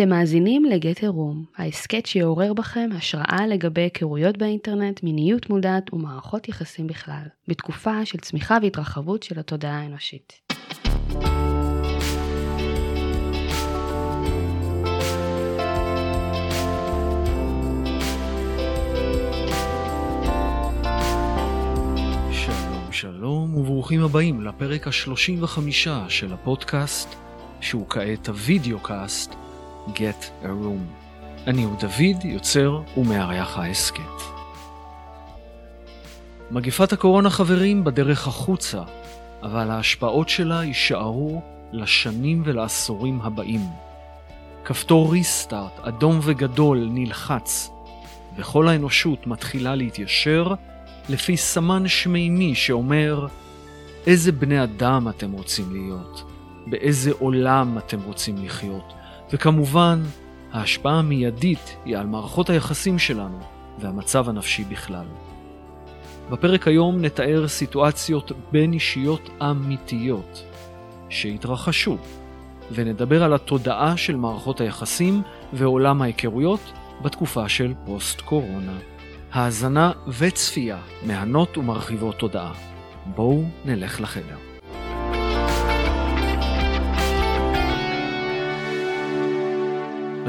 אתם מאזינים לגט עירום, ההסכת שיעורר בכם השראה לגבי היכרויות באינטרנט, מיניות מודעת ומערכות יחסים בכלל, בתקופה של צמיחה והתרחבות של התודעה האנושית. שלום שלום וברוכים הבאים לפרק ה-35 של הפודקאסט, שהוא כעת הוידאו קאסט Get a Room. אני הוא דוד, יוצר ומארח ההסכת. מגפת הקורונה חברים בדרך החוצה, אבל ההשפעות שלה יישארו לשנים ולעשורים הבאים. כפתור ריסטארט אדום וגדול נלחץ, וכל האנושות מתחילה להתיישר לפי סמן שמימי שאומר איזה בני אדם אתם רוצים להיות, באיזה עולם אתם רוצים לחיות, וכמובן, ההשפעה המיידית היא על מערכות היחסים שלנו והמצב הנפשי בכלל. בפרק היום נתאר סיטואציות בין אישיות אמיתיות שהתרחשו, ונדבר על התודעה של מערכות היחסים ועולם ההיכרויות בתקופה של פוסט-קורונה. האזנה וצפייה מהנות ומרחיבות תודעה. בואו נלך לחדר.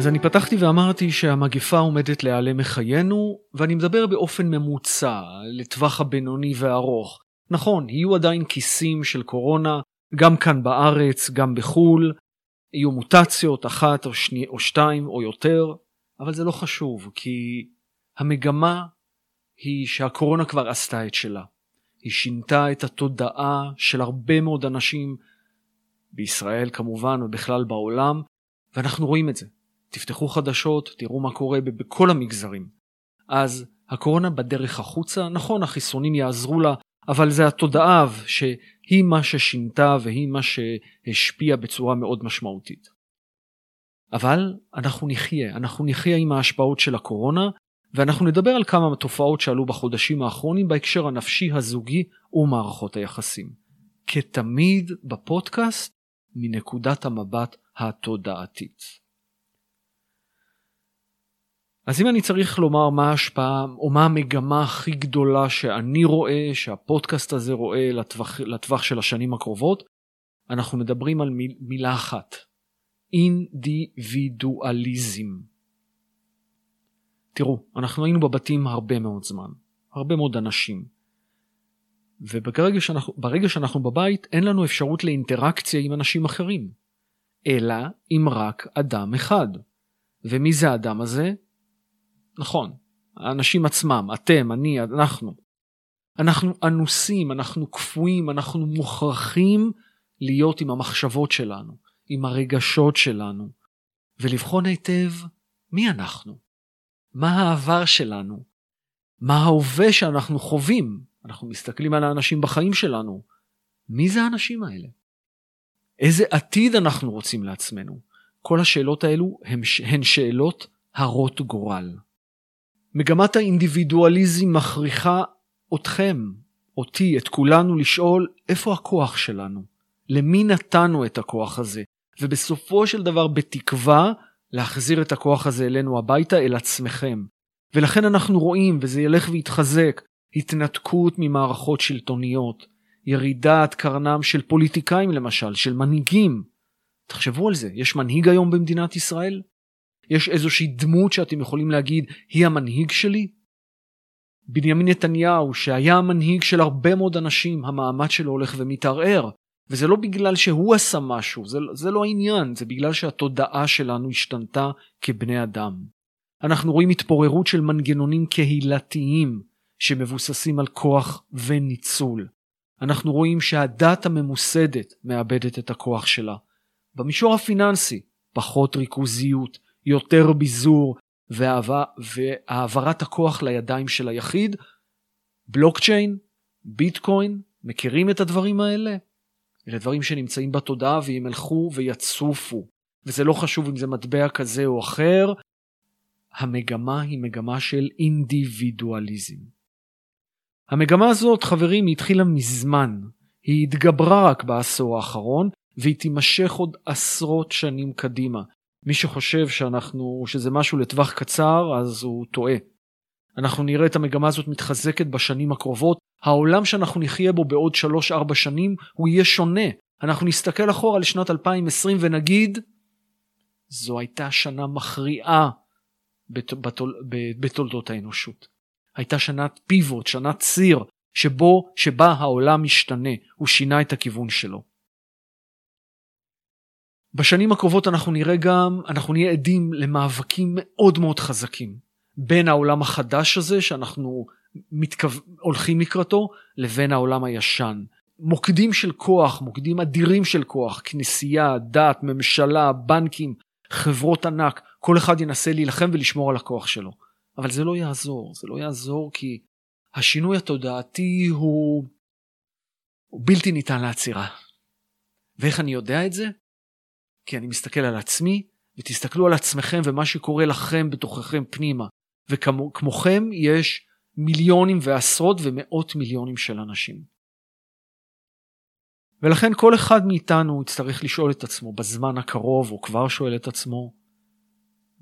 אז אני פתחתי ואמרתי שהמגפה עומדת להיעלם מחיינו, ואני מדבר באופן ממוצע, לטווח הבינוני והארוך. נכון, יהיו עדיין כיסים של קורונה, גם כאן בארץ, גם בחו"ל, יהיו מוטציות, אחת או, שני, או שתיים או יותר, אבל זה לא חשוב, כי המגמה היא שהקורונה כבר עשתה את שלה. היא שינתה את התודעה של הרבה מאוד אנשים, בישראל כמובן ובכלל בעולם, ואנחנו רואים את זה. תפתחו חדשות, תראו מה קורה בכל המגזרים. אז הקורונה בדרך החוצה, נכון החיסונים יעזרו לה, אבל זה התודעה שהיא מה ששינתה והיא מה שהשפיע בצורה מאוד משמעותית. אבל אנחנו נחיה, אנחנו נחיה עם ההשפעות של הקורונה, ואנחנו נדבר על כמה תופעות שעלו בחודשים האחרונים בהקשר הנפשי הזוגי ומערכות היחסים. כתמיד בפודקאסט, מנקודת המבט התודעתית. אז אם אני צריך לומר מה ההשפעה או מה המגמה הכי גדולה שאני רואה, שהפודקאסט הזה רואה לטווח, לטווח של השנים הקרובות, אנחנו מדברים על מיל, מילה אחת, אינדיבידואליזם. תראו, אנחנו היינו בבתים הרבה מאוד זמן, הרבה מאוד אנשים. וברגע שאנחנו, שאנחנו בבית אין לנו אפשרות לאינטראקציה עם אנשים אחרים, אלא עם רק אדם אחד. ומי זה האדם הזה? נכון, האנשים עצמם, אתם, אני, אנחנו. אנחנו אנוסים, אנחנו קפואים, אנחנו מוכרחים להיות עם המחשבות שלנו, עם הרגשות שלנו, ולבחון היטב מי אנחנו, מה העבר שלנו, מה ההווה שאנחנו חווים. אנחנו מסתכלים על האנשים בחיים שלנו, מי זה האנשים האלה? איזה עתיד אנחנו רוצים לעצמנו? כל השאלות האלו הן שאלות הרות גורל. מגמת האינדיבידואליזם מכריחה אתכם, אותי, את כולנו לשאול איפה הכוח שלנו, למי נתנו את הכוח הזה, ובסופו של דבר בתקווה להחזיר את הכוח הזה אלינו הביתה, אל עצמכם. ולכן אנחנו רואים, וזה ילך ויתחזק, התנתקות ממערכות שלטוניות, ירידת קרנם של פוליטיקאים למשל, של מנהיגים. תחשבו על זה, יש מנהיג היום במדינת ישראל? יש איזושהי דמות שאתם יכולים להגיד, היא המנהיג שלי? בנימין נתניהו, שהיה המנהיג של הרבה מאוד אנשים, המעמד שלו הולך ומתערער. וזה לא בגלל שהוא עשה משהו, זה, זה לא העניין, זה בגלל שהתודעה שלנו השתנתה כבני אדם. אנחנו רואים התפוררות של מנגנונים קהילתיים שמבוססים על כוח וניצול. אנחנו רואים שהדת הממוסדת מאבדת את הכוח שלה. במישור הפיננסי, פחות ריכוזיות, יותר ביזור והעבר, והעברת הכוח לידיים של היחיד. בלוקצ'יין, ביטקוין, מכירים את הדברים האלה? אלה דברים שנמצאים בתודעה והם ילכו ויצופו. וזה לא חשוב אם זה מטבע כזה או אחר, המגמה היא מגמה של אינדיבידואליזם. המגמה הזאת, חברים, היא התחילה מזמן. היא התגברה רק בעשור האחרון, והיא תימשך עוד עשרות שנים קדימה. מי שחושב שאנחנו, שזה משהו לטווח קצר, אז הוא טועה. אנחנו נראה את המגמה הזאת מתחזקת בשנים הקרובות. העולם שאנחנו נחיה בו בעוד 3-4 שנים הוא יהיה שונה. אנחנו נסתכל אחורה לשנת 2020 ונגיד, זו הייתה שנה מכריעה בתול, בתולדות האנושות. הייתה שנת פיבוט, שנת ציר, שבו, שבה העולם משתנה, הוא שינה את הכיוון שלו. בשנים הקרובות אנחנו נראה גם, אנחנו נהיה עדים למאבקים מאוד מאוד חזקים בין העולם החדש הזה שאנחנו מתכו... הולכים לקראתו לבין העולם הישן. מוקדים של כוח, מוקדים אדירים של כוח, כנסייה, דת, ממשלה, בנקים, חברות ענק, כל אחד ינסה להילחם ולשמור על הכוח שלו. אבל זה לא יעזור, זה לא יעזור כי השינוי התודעתי הוא, הוא בלתי ניתן לעצירה. ואיך אני יודע את זה? כי אני מסתכל על עצמי, ותסתכלו על עצמכם ומה שקורה לכם בתוככם פנימה. וכמוכם יש מיליונים ועשרות ומאות מיליונים של אנשים. ולכן כל אחד מאיתנו יצטרך לשאול את עצמו בזמן הקרוב, או כבר שואל את עצמו,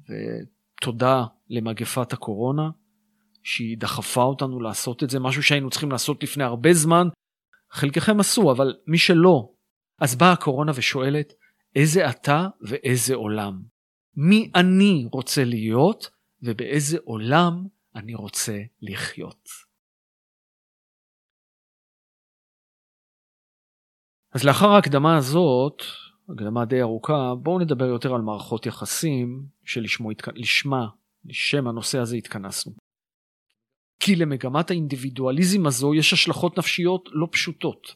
ותודה למגפת הקורונה, שהיא דחפה אותנו לעשות את זה, משהו שהיינו צריכים לעשות לפני הרבה זמן, חלקכם עשו, אבל מי שלא, אז באה הקורונה ושואלת, איזה אתה ואיזה עולם? מי אני רוצה להיות ובאיזה עולם אני רוצה לחיות? אז לאחר ההקדמה הזאת, הקדמה די ארוכה, בואו נדבר יותר על מערכות יחסים שלשמה, לשמה, לשם הנושא הזה התכנסנו. כי למגמת האינדיבידואליזם הזו יש השלכות נפשיות לא פשוטות.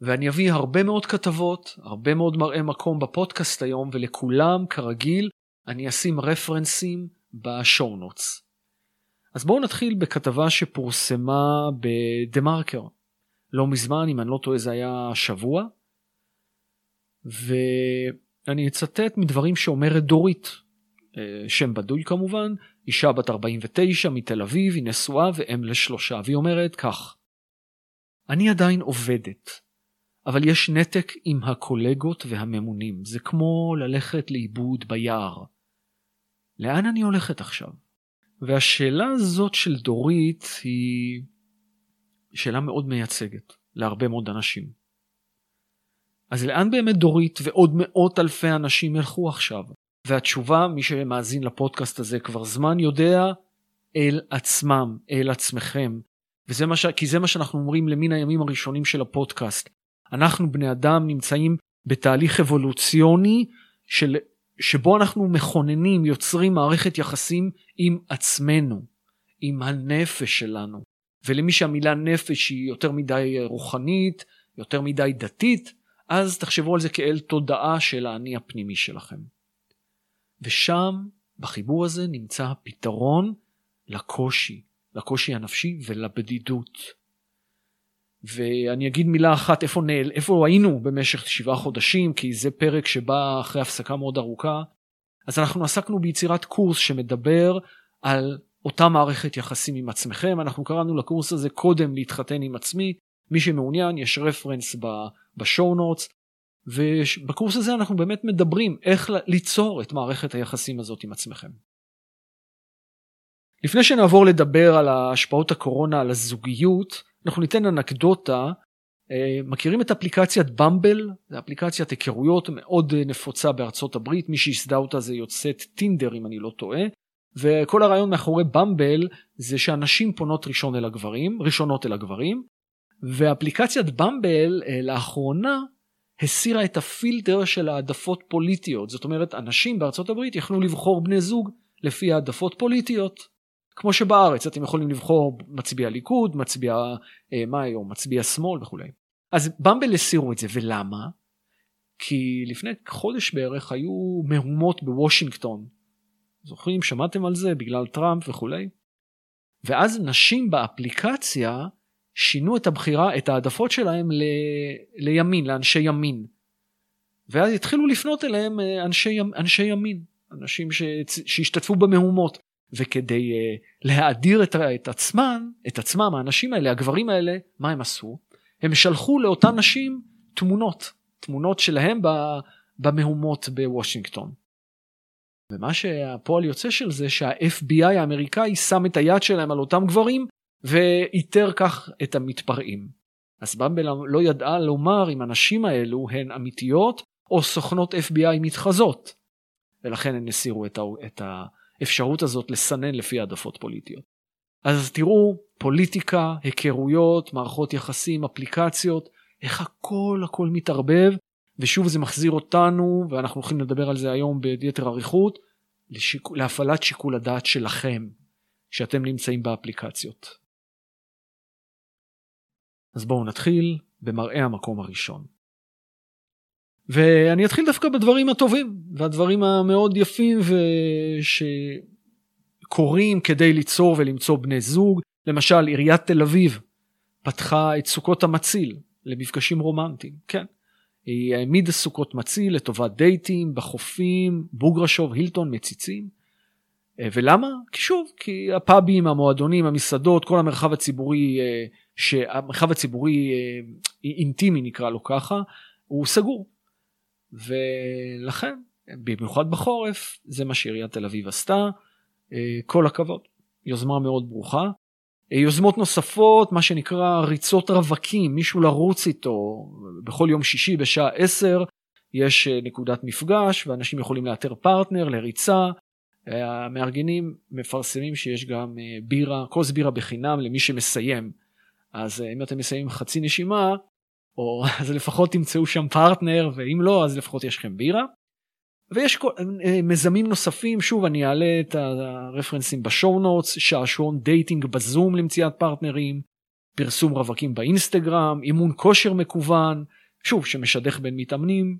ואני אביא הרבה מאוד כתבות, הרבה מאוד מראה מקום בפודקאסט היום, ולכולם, כרגיל, אני אשים רפרנסים בשואו נוטס. אז בואו נתחיל בכתבה שפורסמה בדה מרקר. לא מזמן, אם אני לא טועה זה היה שבוע, ואני אצטט מדברים שאומרת דורית, אה, שם בדוי כמובן, אישה בת 49 מתל אביב, היא נשואה ואם לשלושה, והיא אומרת כך: אני עדיין עובדת, אבל יש נתק עם הקולגות והממונים, זה כמו ללכת לאיבוד ביער. לאן אני הולכת עכשיו? והשאלה הזאת של דורית היא שאלה מאוד מייצגת להרבה מאוד אנשים. אז לאן באמת דורית ועוד מאות אלפי אנשים ילכו עכשיו? והתשובה, מי שמאזין לפודקאסט הזה כבר זמן יודע, אל עצמם, אל עצמכם. וזה מה ש... כי זה מה שאנחנו אומרים למן הימים הראשונים של הפודקאסט. אנחנו בני אדם נמצאים בתהליך אבולוציוני של, שבו אנחנו מכוננים, יוצרים מערכת יחסים עם עצמנו, עם הנפש שלנו. ולמי שהמילה נפש היא יותר מדי רוחנית, יותר מדי דתית, אז תחשבו על זה כאל תודעה של האני הפנימי שלכם. ושם, בחיבור הזה, נמצא הפתרון לקושי, לקושי הנפשי ולבדידות. ואני אגיד מילה אחת איפה, נעל, איפה היינו במשך שבעה חודשים, כי זה פרק שבא אחרי הפסקה מאוד ארוכה. אז אנחנו עסקנו ביצירת קורס שמדבר על אותה מערכת יחסים עם עצמכם. אנחנו קראנו לקורס הזה קודם להתחתן עם עצמי. מי שמעוניין, יש רפרנס בשואו נוטס. ובקורס הזה אנחנו באמת מדברים איך ליצור את מערכת היחסים הזאת עם עצמכם. לפני שנעבור לדבר על השפעות הקורונה על הזוגיות, אנחנו ניתן אנקדוטה. אה, מכירים את אפליקציית במבל? זו אפליקציית היכרויות מאוד נפוצה בארצות הברית, מי שייסדה אותה זה יוצאת טינדר אם אני לא טועה. וכל הרעיון מאחורי במבל זה שאנשים פונות ראשון אל הגברים, ראשונות אל הגברים, ואפליקציית במבל אה, לאחרונה הסירה את הפילטר של העדפות פוליטיות. זאת אומרת, אנשים בארצות הברית יכלו לבחור בני זוג לפי העדפות פוליטיות. כמו שבארץ אתם יכולים לבחור מצביע ליכוד, מצביע, אה, מה היום, מצביע שמאל וכולי. אז במבל הסירו את זה, ולמה? כי לפני חודש בערך היו מהומות בוושינגטון. זוכרים, שמעתם על זה בגלל טראמפ וכולי? ואז נשים באפליקציה שינו את הבחירה, את העדפות שלהם ל... לימין, לאנשי ימין. ואז התחילו לפנות אליהם אה, אנשי, אנשי ימין, אנשים ש... שהשתתפו במהומות. וכדי uh, להאדיר את, את עצמם, את עצמם, האנשים האלה, הגברים האלה, מה הם עשו? הם שלחו לאותן נשים תמונות, תמונות שלהם במהומות בוושינגטון. ומה שהפועל יוצא של זה שה-FBI האמריקאי שם את היד שלהם על אותם גברים ואיתר כך את המתפרעים. אז במבל לא ידעה לומר אם הנשים האלו הן אמיתיות או סוכנות FBI מתחזות. ולכן הם הסירו את האפשרות הזאת לסנן לפי העדפות פוליטיות. אז תראו, פוליטיקה, היכרויות, מערכות יחסים, אפליקציות, איך הכל הכל מתערבב, ושוב זה מחזיר אותנו, ואנחנו הולכים לדבר על זה היום ביתר אריכות, לשיק... להפעלת שיקול הדעת שלכם, שאתם נמצאים באפליקציות. אז בואו נתחיל במראה המקום הראשון. ואני אתחיל דווקא בדברים הטובים והדברים המאוד יפים שקורים כדי ליצור ולמצוא בני זוג. למשל עיריית תל אביב פתחה את סוכות המציל למפגשים רומנטיים, כן. היא העמידה סוכות מציל לטובת דייטים בחופים, בוגרשוב, הילטון, מציצים. ולמה? כי שוב, כי הפאבים, המועדונים, המסעדות, כל המרחב הציבורי, אה, שהמרחב הציבורי אה, אינטימי נקרא לו ככה, הוא סגור. ולכן, במיוחד בחורף, זה מה שעיריית תל אביב עשתה. אה, כל הכבוד, יוזמה מאוד ברוכה. אה, יוזמות נוספות, מה שנקרא ריצות רווקים, מישהו לרוץ איתו. בכל יום שישי בשעה 10 יש אה, נקודת מפגש ואנשים יכולים לאתר פרטנר לריצה. המארגנים מפרסמים שיש גם בירה, כוס בירה בחינם למי שמסיים. אז אם אתם מסיימים חסרי נשימה, או אז לפחות תמצאו שם פרטנר ואם לא אז לפחות יש לכם בירה. ויש כל, אה, מיזמים נוספים שוב אני אעלה את הרפרנסים ב show notes שעשועון dating בזום למציאת פרטנרים פרסום רווקים באינסטגרם אימון כושר מקוון שוב שמשדך בין מתאמנים.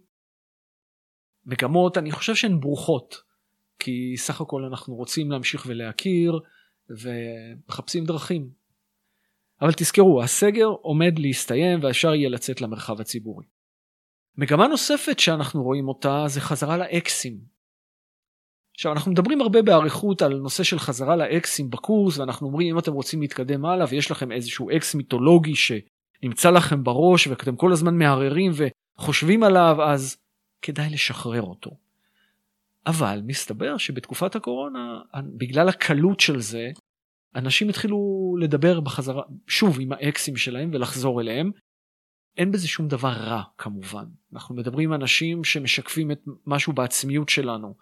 מגמות אני חושב שהן ברוכות כי סך הכל אנחנו רוצים להמשיך ולהכיר ומחפשים דרכים אבל תזכרו, הסגר עומד להסתיים ואפשר יהיה לצאת למרחב הציבורי. מגמה נוספת שאנחנו רואים אותה זה חזרה לאקסים. עכשיו אנחנו מדברים הרבה באריכות על נושא של חזרה לאקסים בקורס ואנחנו אומרים אם אתם רוצים להתקדם הלאה ויש לכם איזשהו אקס מיתולוגי שנמצא לכם בראש ואתם כל הזמן מערערים וחושבים עליו אז כדאי לשחרר אותו. אבל מסתבר שבתקופת הקורונה בגלל הקלות של זה אנשים התחילו לדבר בחזרה שוב עם האקסים שלהם ולחזור אליהם. אין בזה שום דבר רע כמובן אנחנו מדברים עם אנשים שמשקפים את משהו בעצמיות שלנו.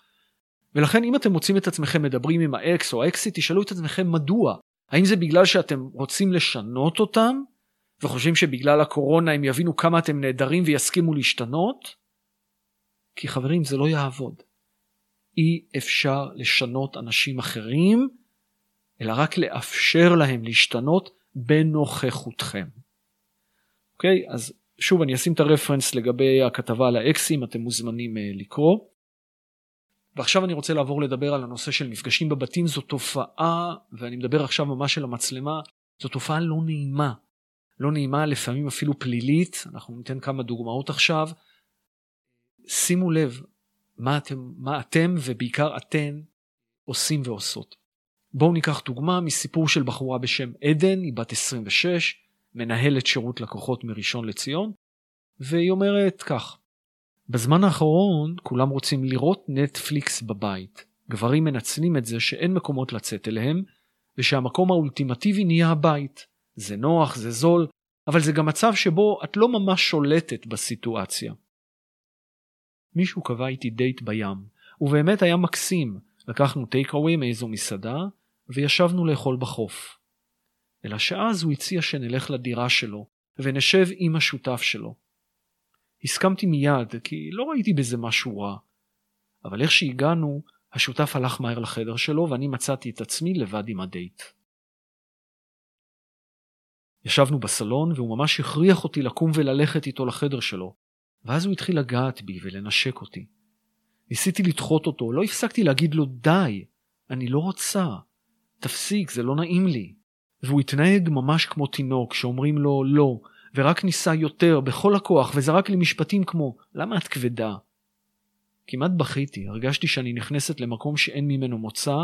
ולכן אם אתם מוצאים את עצמכם מדברים עם האקס או האקסית תשאלו את עצמכם מדוע האם זה בגלל שאתם רוצים לשנות אותם וחושבים שבגלל הקורונה הם יבינו כמה אתם נהדרים ויסכימו להשתנות? כי חברים זה לא יעבוד. אי אפשר לשנות אנשים אחרים אלא רק לאפשר להם להשתנות בנוכחותכם. אוקיי? אז שוב אני אשים את הרפרנס לגבי הכתבה על האקסים, אתם מוזמנים uh, לקרוא. ועכשיו אני רוצה לעבור לדבר על הנושא של מפגשים בבתים, זו תופעה, ואני מדבר עכשיו ממש על המצלמה, זו תופעה לא נעימה. לא נעימה, לפעמים אפילו פלילית, אנחנו ניתן כמה דוגמאות עכשיו. שימו לב מה אתם, מה אתם ובעיקר אתן עושים ועושות. בואו ניקח דוגמה מסיפור של בחורה בשם עדן, היא בת 26, מנהלת שירות לקוחות מראשון לציון, והיא אומרת כך: בזמן האחרון כולם רוצים לראות נטפליקס בבית. גברים מנצלים את זה שאין מקומות לצאת אליהם, ושהמקום האולטימטיבי נהיה הבית. זה נוח, זה זול, אבל זה גם מצב שבו את לא ממש שולטת בסיטואציה. מישהו קבע איתי דייט בים, ובאמת היה מקסים. לקחנו טייק אווי מאיזו מסעדה, וישבנו לאכול בחוף. אלא שאז הוא הציע שנלך לדירה שלו, ונשב עם השותף שלו. הסכמתי מיד, כי לא ראיתי בזה משהו רע. אבל איך שהגענו, השותף הלך מהר לחדר שלו, ואני מצאתי את עצמי לבד עם הדייט. ישבנו בסלון, והוא ממש הכריח אותי לקום וללכת איתו לחדר שלו, ואז הוא התחיל לגעת בי ולנשק אותי. ניסיתי לדחות אותו, לא הפסקתי להגיד לו די, אני לא רוצה. תפסיק, זה לא נעים לי. והוא התנהג ממש כמו תינוק שאומרים לו לא, ורק ניסה יותר בכל הכוח וזרק לי משפטים כמו למה את כבדה? כמעט בכיתי, הרגשתי שאני נכנסת למקום שאין ממנו מוצא,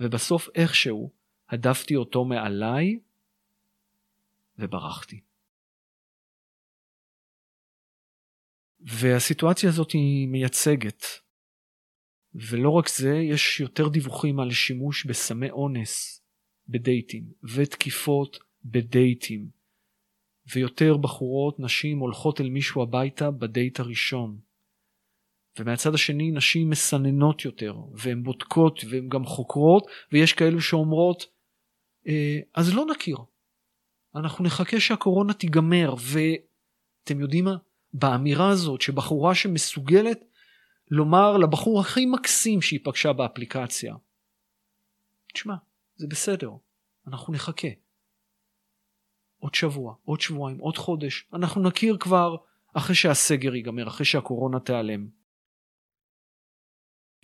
ובסוף איכשהו הדפתי אותו מעליי וברחתי. והסיטואציה הזאת היא מייצגת ולא רק זה, יש יותר דיווחים על שימוש בסמי אונס בדייטים, ותקיפות בדייטים, ויותר בחורות, נשים, הולכות אל מישהו הביתה בדייט הראשון. ומהצד השני נשים מסננות יותר, והן בודקות והן גם חוקרות, ויש כאלו שאומרות, אה, אז לא נכיר. אנחנו נחכה שהקורונה תיגמר, ואתם יודעים מה? באמירה הזאת שבחורה שמסוגלת לומר לבחור הכי מקסים שהיא פגשה באפליקציה, תשמע, זה בסדר, אנחנו נחכה. עוד שבוע, עוד שבועיים, עוד חודש, אנחנו נכיר כבר אחרי שהסגר ייגמר, אחרי שהקורונה תיעלם.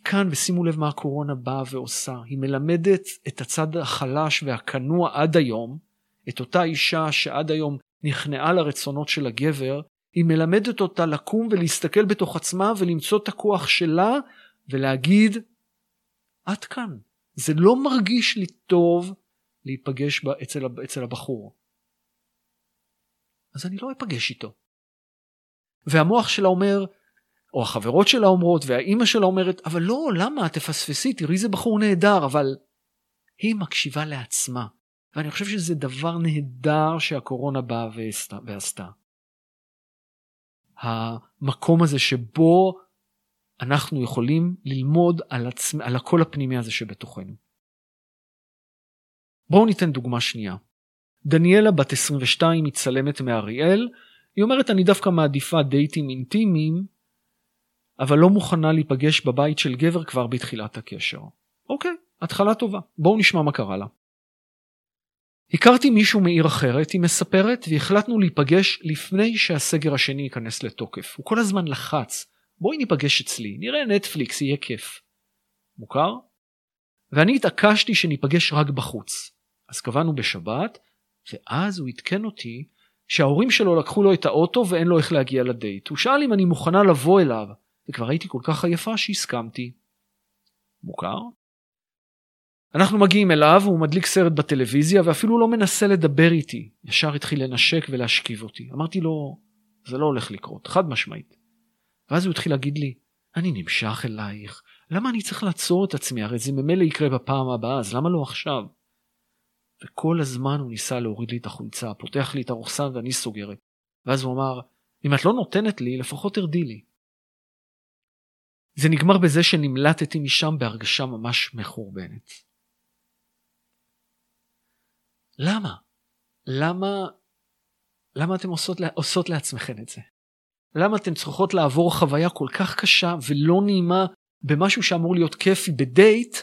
כאן, ושימו לב מה הקורונה באה ועושה, היא מלמדת את הצד החלש והכנוע עד היום, את אותה אישה שעד היום נכנעה לרצונות של הגבר, היא מלמדת אותה לקום ולהסתכל בתוך עצמה ולמצוא את הכוח שלה ולהגיד, עד כאן. זה לא מרגיש לי טוב להיפגש אצל, אצל הבחור. אז אני לא אפגש איתו. והמוח שלה אומר, או החברות שלה אומרות, והאימא שלה אומרת, אבל לא, למה? תפספסי, תראי איזה בחור נהדר, אבל היא מקשיבה לעצמה. ואני חושב שזה דבר נהדר שהקורונה באה ועשתה. המקום הזה שבו אנחנו יכולים ללמוד על, עצמ... על הקול הפנימי הזה שבתוכנו. בואו ניתן דוגמה שנייה. דניאלה בת 22 מצלמת מאריאל, היא אומרת אני דווקא מעדיפה דייטים אינטימיים, אבל לא מוכנה להיפגש בבית של גבר כבר בתחילת הקשר. אוקיי, התחלה טובה, בואו נשמע מה קרה לה. הכרתי מישהו מעיר אחרת, היא מספרת, והחלטנו להיפגש לפני שהסגר השני ייכנס לתוקף. הוא כל הזמן לחץ, בואי ניפגש אצלי, נראה נטפליקס, יהיה כיף. מוכר? ואני התעקשתי שניפגש רק בחוץ. אז קבענו בשבת, ואז הוא עדכן אותי שההורים שלו לקחו לו את האוטו ואין לו איך להגיע לדייט. הוא שאל אם אני מוכנה לבוא אליו, וכבר הייתי כל כך עייפה שהסכמתי. מוכר? אנחנו מגיעים אליו, הוא מדליק סרט בטלוויזיה ואפילו לא מנסה לדבר איתי. ישר התחיל לנשק ולהשכיב אותי. אמרתי לו, זה לא הולך לקרות, חד משמעית. ואז הוא התחיל להגיד לי, אני נמשך אלייך, למה אני צריך לעצור את עצמי? הרי זה ממילא יקרה בפעם הבאה, אז למה לא עכשיו? וכל הזמן הוא ניסה להוריד לי את החולצה, פותח לי את הרוכסן ואני סוגרת. ואז הוא אמר, אם את לא נותנת לי, לפחות תרדי לי. זה נגמר בזה שנמלטתי משם בהרגשה ממש מחורבנת. למה? למה, למה אתן עושות, עושות לעצמכן את זה? למה אתן צריכות לעבור חוויה כל כך קשה ולא נעימה במשהו שאמור להיות כיפי בדייט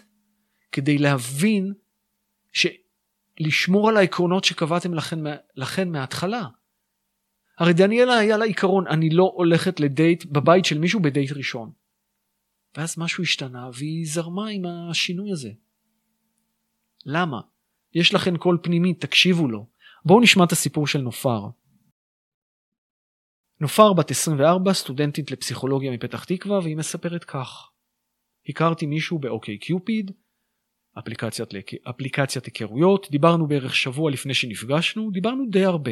כדי להבין שלשמור על העקרונות שקבעתם לכן, לכן מההתחלה. הרי דניאלה היה לה עיקרון אני לא הולכת לדייט בבית של מישהו בדייט ראשון. ואז משהו השתנה והיא זרמה עם השינוי הזה. למה? יש לכן קול פנימי, תקשיבו לו. בואו נשמע את הסיפור של נופר. נופר בת 24, סטודנטית לפסיכולוגיה מפתח תקווה, והיא מספרת כך: הכרתי מישהו באוקיי קיופיד, אפליקציית, אפליקציית היכרויות, דיברנו בערך שבוע לפני שנפגשנו, דיברנו די הרבה,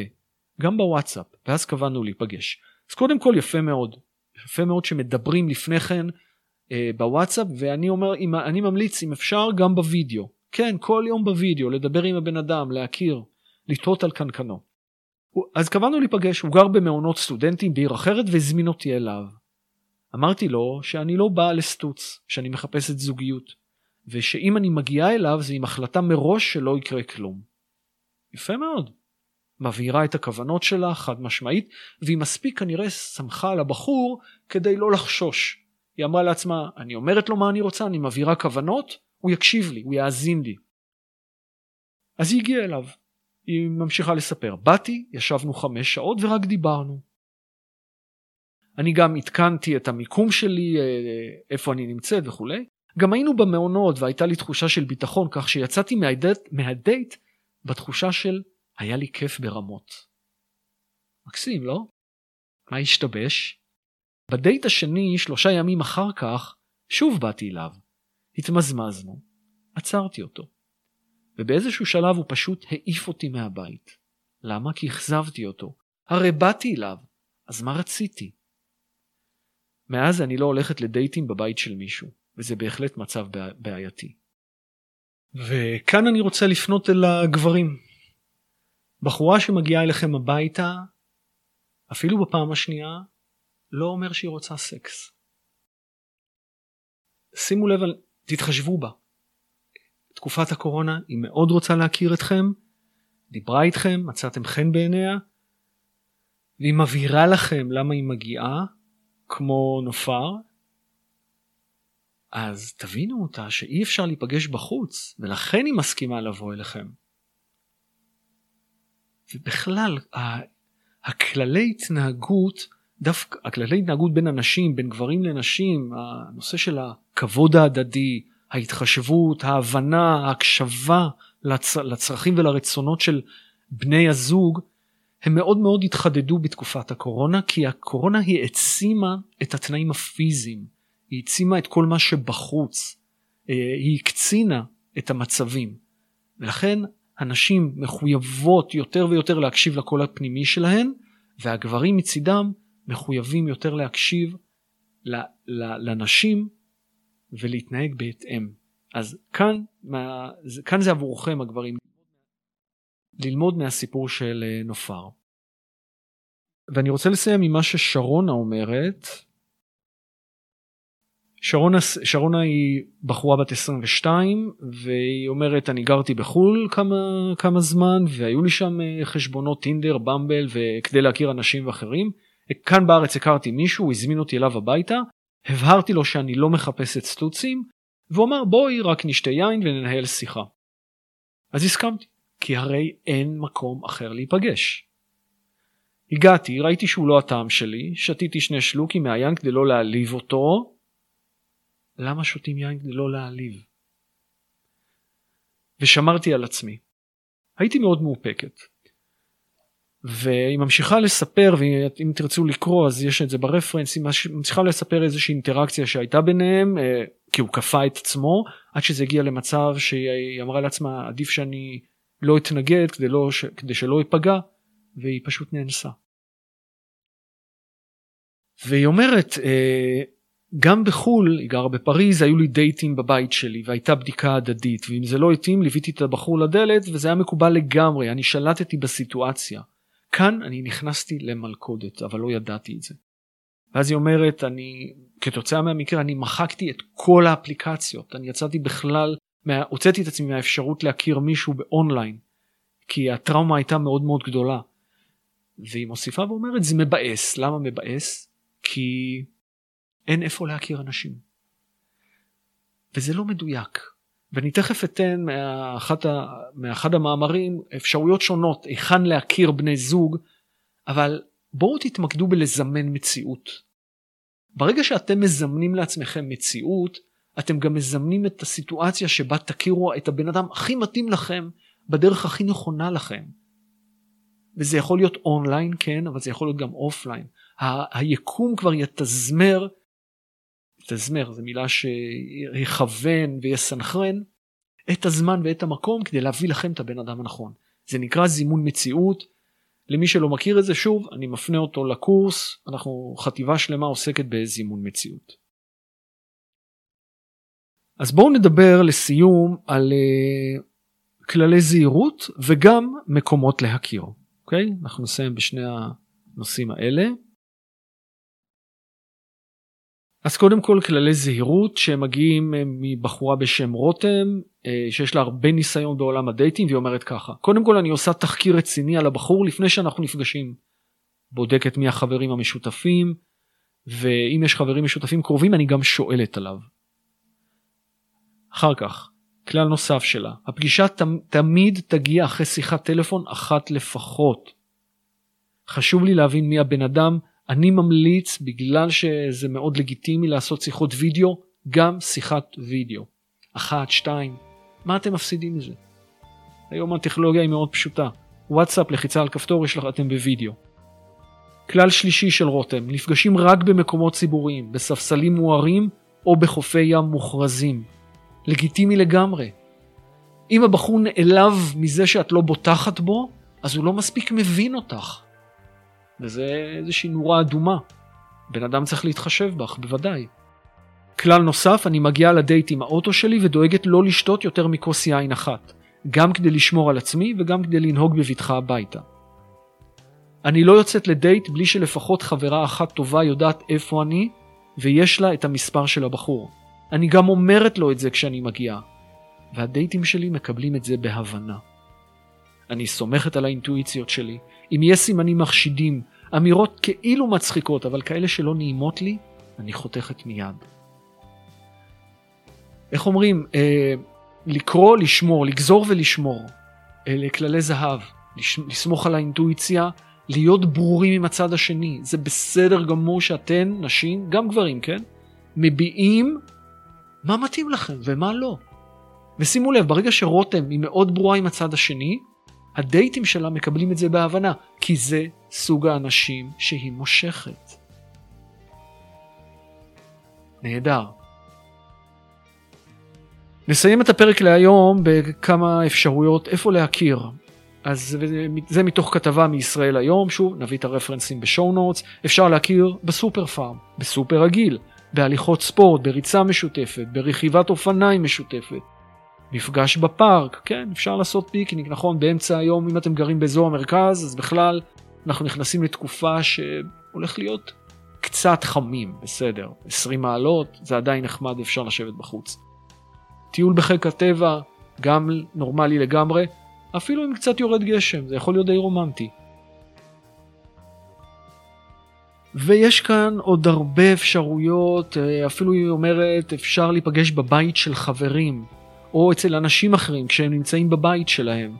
גם בוואטסאפ, ואז קבענו להיפגש. אז קודם כל יפה מאוד, יפה מאוד שמדברים לפני כן אה, בוואטסאפ, ואני אומר, אם, אני ממליץ אם אפשר גם בווידאו. כן, כל יום בווידאו, לדבר עם הבן אדם, להכיר, לטעות על קנקנו. אז קבענו להיפגש, הוא גר במעונות סטודנטים בעיר אחרת והזמין אותי אליו. אמרתי לו שאני לא בא לסטוץ, שאני מחפשת זוגיות, ושאם אני מגיעה אליו זה עם החלטה מראש שלא יקרה כלום. יפה מאוד. מבהירה את הכוונות שלה חד משמעית, והיא מספיק כנראה שמחה על הבחור כדי לא לחשוש. היא אמרה לעצמה, אני אומרת לו מה אני רוצה, אני מבהירה כוונות, הוא יקשיב לי, הוא יאזין לי. אז היא הגיעה אליו, היא ממשיכה לספר. באתי, ישבנו חמש שעות ורק דיברנו. אני גם עדכנתי את המיקום שלי, אה, איפה אני נמצאת וכולי. גם היינו במעונות והייתה לי תחושה של ביטחון, כך שיצאתי מהדייט, מהדייט בתחושה של היה לי כיף ברמות. מקסים, לא? מה השתבש? בדייט השני, שלושה ימים אחר כך, שוב באתי אליו. התמזמזנו, עצרתי אותו. ובאיזשהו שלב הוא פשוט העיף אותי מהבית. למה? כי אכזבתי אותו. הרי באתי אליו, אז מה רציתי? מאז אני לא הולכת לדייטים בבית של מישהו, וזה בהחלט מצב בעייתי. וכאן אני רוצה לפנות אל הגברים. בחורה שמגיעה אליכם הביתה, אפילו בפעם השנייה, לא אומר שהיא רוצה סקס. שימו לב, תתחשבו בה. תקופת הקורונה היא מאוד רוצה להכיר אתכם, דיברה איתכם, מצאתם חן בעיניה, והיא מבהירה לכם למה היא מגיעה, כמו נופר, אז תבינו אותה שאי אפשר להיפגש בחוץ, ולכן היא מסכימה לבוא אליכם. ובכלל, הכללי התנהגות, דווקא הכללי התנהגות בין אנשים, בין גברים לנשים, הנושא של הכבוד ההדדי, ההתחשבות, ההבנה, ההקשבה לצ... לצרכים ולרצונות של בני הזוג, הם מאוד מאוד התחדדו בתקופת הקורונה, כי הקורונה היא העצימה את התנאים הפיזיים, היא העצימה את כל מה שבחוץ, אה, היא הקצינה את המצבים, ולכן הנשים מחויבות יותר ויותר להקשיב לקול הפנימי שלהן, והגברים מצידם מחויבים יותר להקשיב לנשים ולהתנהג בהתאם. אז כאן, מה, כאן זה עבורכם הגברים, ללמוד מהסיפור של אה, נופר. ואני רוצה לסיים עם מה ששרונה אומרת. שרונה, שרונה היא בחורה בת 22 והיא אומרת אני גרתי בחו"ל כמה, כמה זמן והיו לי שם אה, חשבונות טינדר, במבל וכדי להכיר אנשים ואחרים. כאן בארץ הכרתי מישהו, הוא הזמין אותי אליו הביתה, הבהרתי לו שאני לא מחפשת סטוצים והוא אמר בואי רק נשתה יין וננהל שיחה. אז הסכמתי, כי הרי אין מקום אחר להיפגש. הגעתי, ראיתי שהוא לא הטעם שלי, שתיתי שני שלוקים מהיין כדי לא להעליב אותו. למה שותים יין כדי לא להעליב? ושמרתי על עצמי. הייתי מאוד מאופקת. והיא ממשיכה לספר, ואם תרצו לקרוא אז יש את זה ברפרנס, היא ממשיכה לספר איזושהי אינטראקציה שהייתה ביניהם, אה, כי הוא כפה את עצמו, עד שזה הגיע למצב שהיא אמרה לעצמה עדיף שאני לא אתנגד כדי, לא, כדי שלא אפגע, והיא פשוט נאנסה. והיא אומרת, אה, גם בחו"ל, היא גרה בפריז, היו לי דייטים בבית שלי והייתה בדיקה הדדית, ואם זה לא התאים ליוויתי את הבחור לדלת וזה היה מקובל לגמרי, אני שלטתי בסיטואציה. כאן אני נכנסתי למלכודת, אבל לא ידעתי את זה. ואז היא אומרת, אני, כתוצאה מהמקרה, אני מחקתי את כל האפליקציות, אני יצאתי בכלל, הוצאתי את עצמי מהאפשרות להכיר מישהו באונליין, כי הטראומה הייתה מאוד מאוד גדולה. והיא מוסיפה ואומרת, זה מבאס. למה מבאס? כי אין איפה להכיר אנשים. וזה לא מדויק. ואני תכף אתן מאחד, מאחד המאמרים אפשרויות שונות היכן להכיר בני זוג, אבל בואו תתמקדו בלזמן מציאות. ברגע שאתם מזמנים לעצמכם מציאות, אתם גם מזמנים את הסיטואציה שבה תכירו את הבן אדם הכי מתאים לכם בדרך הכי נכונה לכם. וזה יכול להיות אונליין, כן, אבל זה יכול להיות גם אופליין. ה- היקום כבר יתזמר יתזמר זו מילה שיכוון ויסנכרן את הזמן ואת המקום כדי להביא לכם את הבן אדם הנכון. זה נקרא זימון מציאות. למי שלא מכיר את זה שוב אני מפנה אותו לקורס אנחנו חטיבה שלמה עוסקת בזימון מציאות. אז בואו נדבר לסיום על uh, כללי זהירות וגם מקומות להכיר. אוקיי? אנחנו נסיים בשני הנושאים האלה. אז קודם כל כללי זהירות שמגיעים אה, מבחורה בשם רותם אה, שיש לה הרבה ניסיון בעולם הדייטים והיא אומרת ככה קודם כל אני עושה תחקיר רציני על הבחור לפני שאנחנו נפגשים. בודקת מי החברים המשותפים ואם יש חברים משותפים קרובים אני גם שואלת עליו. אחר כך כלל נוסף שלה הפגישה תמיד תגיע אחרי שיחת טלפון אחת לפחות. חשוב לי להבין מי הבן אדם אני ממליץ, בגלל שזה מאוד לגיטימי לעשות שיחות וידאו, גם שיחת וידאו. אחת, שתיים, מה אתם מפסידים מזה? היום הטכנולוגיה היא מאוד פשוטה. וואטסאפ, לחיצה על כפתור, יש לך אתם בווידאו. כלל שלישי של רותם, נפגשים רק במקומות ציבוריים, בספסלים מוארים או בחופי ים מוכרזים. לגיטימי לגמרי. אם הבחור נעלב מזה שאת לא בוטחת בו, אז הוא לא מספיק מבין אותך. וזה איזושהי נורה אדומה. בן אדם צריך להתחשב בך, בוודאי. כלל נוסף, אני מגיעה לדייט עם האוטו שלי ודואגת לא לשתות יותר מכוס יין אחת, גם כדי לשמור על עצמי וגם כדי לנהוג בבטחה הביתה. אני לא יוצאת לדייט בלי שלפחות חברה אחת טובה יודעת איפה אני, ויש לה את המספר של הבחור. אני גם אומרת לו את זה כשאני מגיעה, והדייטים שלי מקבלים את זה בהבנה. אני סומכת על האינטואיציות שלי. אם יש סימנים מחשידים, אמירות כאילו מצחיקות, אבל כאלה שלא נעימות לי, אני חותכת מיד. איך אומרים? אה, לקרוא, לשמור, לגזור ולשמור. אלה כללי זהב. לסמוך על האינטואיציה, להיות ברורים עם הצד השני. זה בסדר גמור שאתן, נשים, גם גברים, כן? מביעים מה מתאים לכם ומה לא. ושימו לב, ברגע שרותם היא מאוד ברורה עם הצד השני, הדייטים שלה מקבלים את זה בהבנה, כי זה סוג האנשים שהיא מושכת. נהדר. נסיים את הפרק להיום בכמה אפשרויות איפה להכיר. אז זה מתוך כתבה מישראל היום, שוב נביא את הרפרנסים בשואו נוטס, אפשר להכיר בסופר פארם, בסופר רגיל, בהליכות ספורט, בריצה משותפת, ברכיבת אופניים משותפת, מפגש בפארק, כן, אפשר לעשות פיקניק, נכון, באמצע היום, אם אתם גרים באזור המרכז, אז בכלל אנחנו נכנסים לתקופה שהולך להיות קצת חמים, בסדר, 20 מעלות, זה עדיין נחמד, אפשר לשבת בחוץ. טיול בחיק הטבע, גם נורמלי לגמרי, אפילו אם קצת יורד גשם, זה יכול להיות די רומנטי. ויש כאן עוד הרבה אפשרויות, אה, אפילו היא אומרת אפשר להיפגש בבית של חברים, או אצל אנשים אחרים כשהם נמצאים בבית שלהם.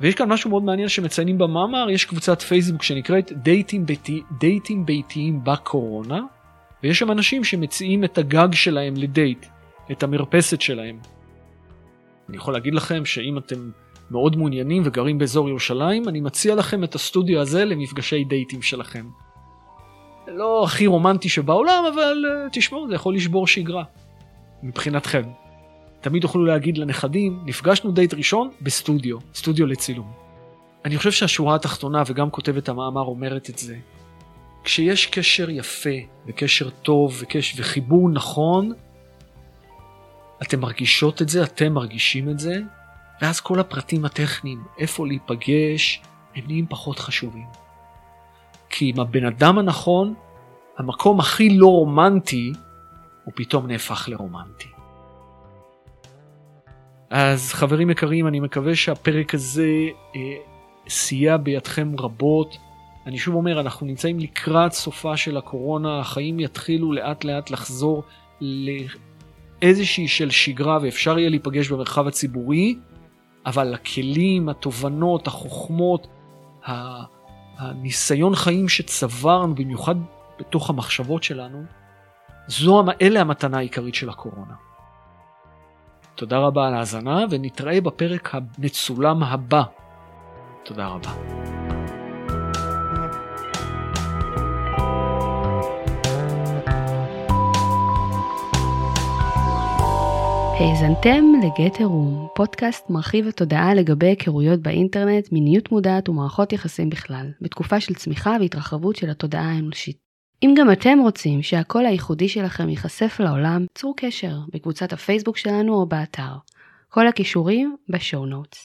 ויש כאן משהו מאוד מעניין שמציינים במאמר, יש קבוצת פייסבוק שנקראת דייטים, ביתי, דייטים ביתיים בקורונה, ויש שם אנשים שמציעים את הגג שלהם לדייט, את המרפסת שלהם. אני יכול להגיד לכם שאם אתם מאוד מעוניינים וגרים באזור ירושלים, אני מציע לכם את הסטודיו הזה למפגשי דייטים שלכם. לא הכי רומנטי שבעולם, אבל uh, תשמעו, זה יכול לשבור שגרה. מבחינתכם. תמיד תוכלו להגיד לנכדים, נפגשנו דייט ראשון בסטודיו, סטודיו לצילום. אני חושב שהשורה התחתונה, וגם כותבת המאמר אומרת את זה, כשיש קשר יפה, וקשר טוב, וקשר, וחיבור נכון, אתם מרגישות את זה, אתם מרגישים את זה, ואז כל הפרטים הטכניים, איפה להיפגש, הם נהיים פחות חשובים. כי עם הבן אדם הנכון, המקום הכי לא רומנטי, הוא פתאום נהפך לרומנטי. אז חברים יקרים, אני מקווה שהפרק הזה אה, סייע בידכם רבות. אני שוב אומר, אנחנו נמצאים לקראת סופה של הקורונה, החיים יתחילו לאט לאט לחזור לאיזושהי של שגרה ואפשר יהיה להיפגש במרחב הציבורי, אבל הכלים, התובנות, החוכמות, הניסיון חיים שצברנו, במיוחד בתוך המחשבות שלנו, זו, אלה המתנה העיקרית של הקורונה. תודה רבה על ההאזנה ונתראה בפרק המצולם הבא. תודה רבה. האזנתם לגט עירום, פודקאסט מרחיב התודעה לגבי היכרויות באינטרנט, מיניות מודעת ומערכות יחסים בכלל, בתקופה של צמיחה והתרחבות של התודעה האנושית. אם גם אתם רוצים שהקול הייחודי שלכם ייחשף לעולם, צרו קשר בקבוצת הפייסבוק שלנו או באתר. כל הכישורים בשואו נוטס.